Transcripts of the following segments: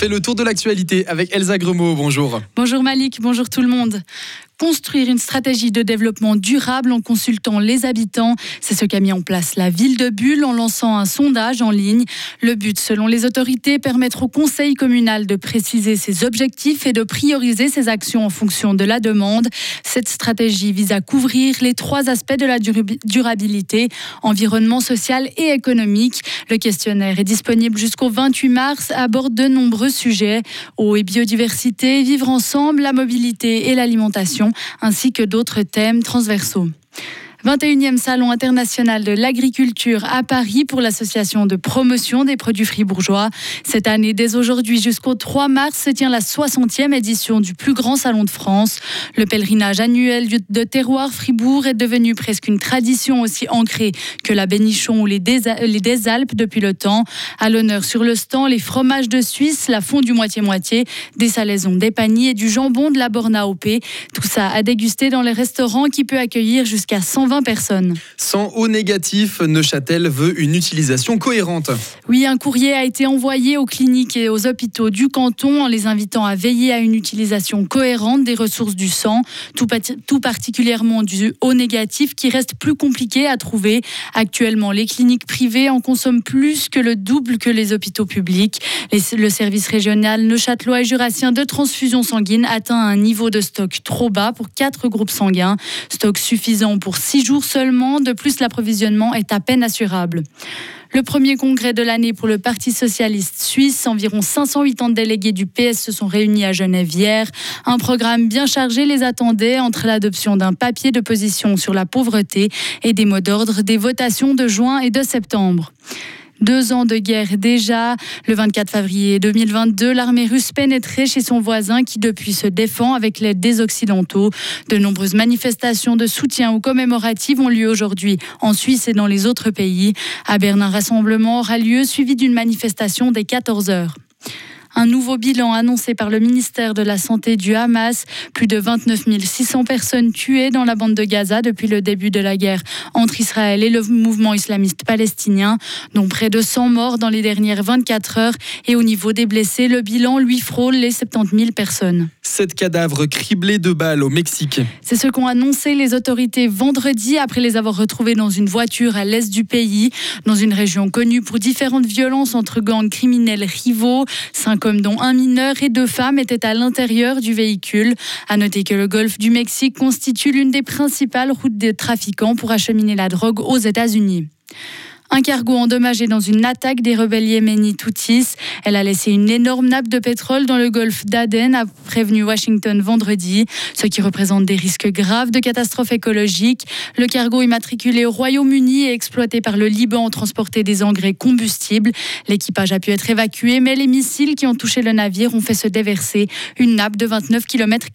fait le tour de l'actualité avec Elsa Gremaud. Bonjour. Bonjour Malik, bonjour tout le monde construire une stratégie de développement durable en consultant les habitants. C'est ce qu'a mis en place la ville de Bulle en lançant un sondage en ligne. Le but, selon les autorités, permettre au conseil communal de préciser ses objectifs et de prioriser ses actions en fonction de la demande. Cette stratégie vise à couvrir les trois aspects de la durabilité, environnement, social et économique. Le questionnaire est disponible jusqu'au 28 mars, aborde de nombreux sujets, eau et biodiversité, vivre ensemble, la mobilité et l'alimentation ainsi que d'autres thèmes transversaux. 21e Salon international de l'agriculture à Paris pour l'association de promotion des produits fribourgeois. Cette année, dès aujourd'hui jusqu'au 3 mars, se tient la 60e édition du plus grand salon de France. Le pèlerinage annuel de terroir Fribourg est devenu presque une tradition aussi ancrée que la bénichon ou les des Alpes depuis le temps. À l'honneur sur le stand, les fromages de Suisse, la fondue moitié-moitié, des salaisons, des paniers et du jambon de la Borna OP. Tout ça à déguster dans les restaurants qui peut accueillir jusqu'à 120 personnes. Sans eau négatif, Neuchâtel veut une utilisation cohérente. Oui, un courrier a été envoyé aux cliniques et aux hôpitaux du canton en les invitant à veiller à une utilisation cohérente des ressources du sang, tout, tout particulièrement du eau négatif qui reste plus compliqué à trouver. Actuellement, les cliniques privées en consomment plus que le double que les hôpitaux publics. le service régional neuchâtelois et jurassien de transfusion sanguine atteint un niveau de stock trop bas pour quatre groupes sanguins, stock suffisant pour six jours seulement. De plus, l'approvisionnement est à peine assurable. Le premier congrès de l'année pour le Parti socialiste suisse, environ 580 délégués du PS se sont réunis à Genève hier. Un programme bien chargé les attendait entre l'adoption d'un papier de position sur la pauvreté et des mots d'ordre des votations de juin et de septembre. Deux ans de guerre déjà. Le 24 février 2022, l'armée russe pénétrait chez son voisin qui depuis se défend avec l'aide des Occidentaux. De nombreuses manifestations de soutien ou commémoratives ont lieu aujourd'hui en Suisse et dans les autres pays. À Berne, rassemblement aura lieu suivi d'une manifestation dès 14 heures. Un nouveau bilan annoncé par le ministère de la Santé du Hamas. Plus de 29 600 personnes tuées dans la bande de Gaza depuis le début de la guerre entre Israël et le mouvement islamiste palestinien, dont près de 100 morts dans les dernières 24 heures. Et au niveau des blessés, le bilan lui frôle les 70 000 personnes. Sept cadavres criblés de balles au Mexique. C'est ce qu'ont annoncé les autorités vendredi après les avoir retrouvés dans une voiture à l'est du pays, dans une région connue pour différentes violences entre gangs criminels rivaux. Cinq hommes dont un mineur et deux femmes étaient à l'intérieur du véhicule. À noter que le golfe du Mexique constitue l'une des principales routes des trafiquants pour acheminer la drogue aux États-Unis. Un cargo endommagé dans une attaque des rebelles yéménites Houthis. Elle a laissé une énorme nappe de pétrole dans le golfe d'Aden, a prévenu Washington vendredi, ce qui représente des risques graves de catastrophe écologique. Le cargo immatriculé au Royaume-Uni et exploité par le Liban transportait des engrais combustibles. L'équipage a pu être évacué, mais les missiles qui ont touché le navire ont fait se déverser une nappe de 29 km.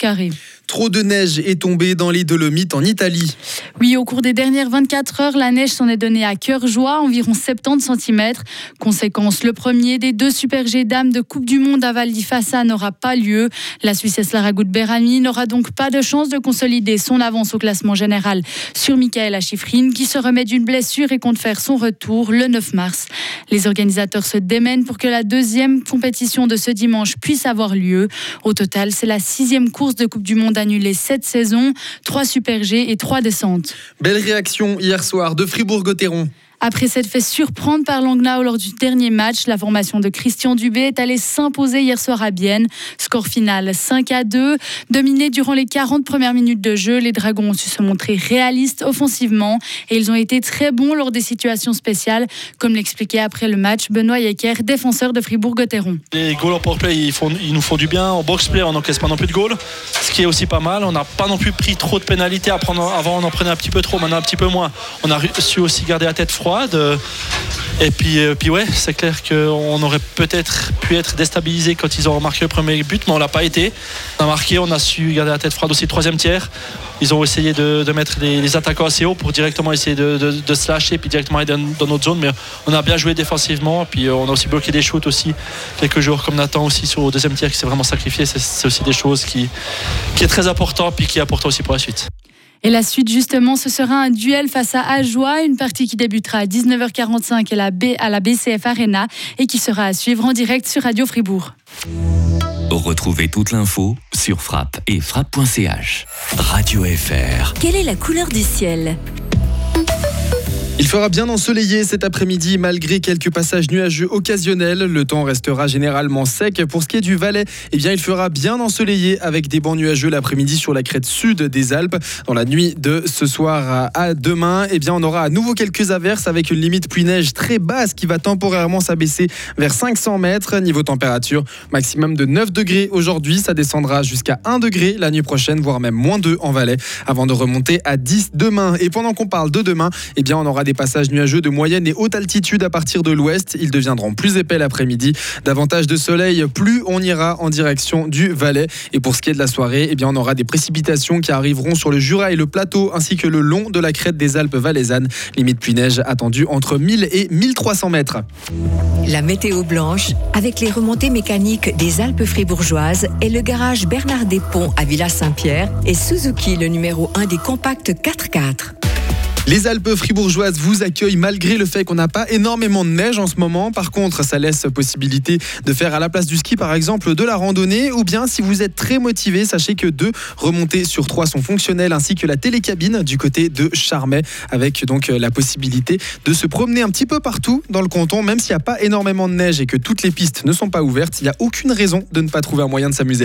Trop de neige est tombée dans les Dolomites en Italie. Oui, au cours des dernières 24 heures, la neige s'en est donnée à cœur joie, environ 70 cm. Conséquence, le premier des deux super G dames de Coupe du Monde à Val d'Ifassa n'aura pas lieu. La Suissesse Lara Berami n'aura donc pas de chance de consolider son avance au classement général sur Michaela Schifrin, qui se remet d'une blessure et compte faire son retour le 9 mars. Les organisateurs se démènent pour que la deuxième compétition de ce dimanche puisse avoir lieu. Au total, c'est la sixième course de Coupe du Monde annulé cette saison, trois Super G et trois descentes. Belle réaction hier soir de Fribourg-Gotteron. Après s'être fait surprendre par Langnau lors du dernier match, la formation de Christian Dubé est allée s'imposer hier soir à Bienne. Score final 5 à 2. Dominé durant les 40 premières minutes de jeu, les Dragons ont su se montrer réalistes offensivement et ils ont été très bons lors des situations spéciales, comme l'expliquait après le match Benoît Yecker, défenseur de Fribourg-Gotteron. Les goals en powerplay, ils, ils nous font du bien. En box-play, on n'encaisse pas non plus de goals, ce qui est aussi pas mal. On n'a pas non plus pris trop de pénalités. Avant, on en prenait un petit peu trop, maintenant un petit peu moins. On a su aussi garder la tête froide et puis, euh, puis ouais, c'est clair qu'on aurait peut-être pu être déstabilisé quand ils ont marqué le premier but, mais on l'a pas été. On a marqué, on a su garder la tête froide aussi troisième tiers. Ils ont essayé de, mettre les, attaquants assez haut pour directement essayer de, de, se lâcher puis directement aller dans, notre zone. Mais on a bien joué défensivement. Puis euh, on a aussi bloqué des shoots aussi. Quelques joueurs comme Nathan aussi sur le deuxième tiers qui s'est vraiment sacrifié. C'est aussi des choses qui, qui est très important puis qui est important aussi pour la suite. Et la suite, justement, ce sera un duel face à Ajoie, une partie qui débutera à 19h45 à la, B, à la BCF Arena et qui sera à suivre en direct sur Radio Fribourg. Retrouvez toute l'info sur frappe et frappe.ch. Radio FR. Quelle est la couleur du ciel? Il fera bien ensoleillé cet après-midi malgré quelques passages nuageux occasionnels. Le temps restera généralement sec. Pour ce qui est du Valais, eh bien, il fera bien ensoleillé avec des bancs nuageux l'après-midi sur la crête sud des Alpes. Dans la nuit de ce soir à demain, eh bien, on aura à nouveau quelques averses avec une limite pluie-neige très basse qui va temporairement s'abaisser vers 500 mètres. Niveau température, maximum de 9 degrés aujourd'hui. Ça descendra jusqu'à 1 degré la nuit prochaine, voire même moins 2 en Valais, avant de remonter à 10 demain. Et pendant qu'on parle de demain, eh bien, on aura des passages nuageux de moyenne et haute altitude à partir de l'ouest. Ils deviendront plus épais l'après-midi. Davantage de soleil, plus on ira en direction du Valais. Et pour ce qui est de la soirée, eh on aura des précipitations qui arriveront sur le Jura et le plateau, ainsi que le long de la crête des Alpes valaisannes. Limite pluie-neige attendue entre 1000 et 1300 mètres. La météo blanche, avec les remontées mécaniques des Alpes fribourgeoises et le garage Bernard Despont à Villa-Saint-Pierre et Suzuki, le numéro 1 des compacts 4x4. Les Alpes fribourgeoises vous accueillent malgré le fait qu'on n'a pas énormément de neige en ce moment. Par contre, ça laisse possibilité de faire à la place du ski, par exemple, de la randonnée. Ou bien, si vous êtes très motivé, sachez que deux remontées sur trois sont fonctionnelles, ainsi que la télécabine du côté de Charmey, avec donc la possibilité de se promener un petit peu partout dans le canton, même s'il n'y a pas énormément de neige et que toutes les pistes ne sont pas ouvertes. Il n'y a aucune raison de ne pas trouver un moyen de s'amuser là-bas.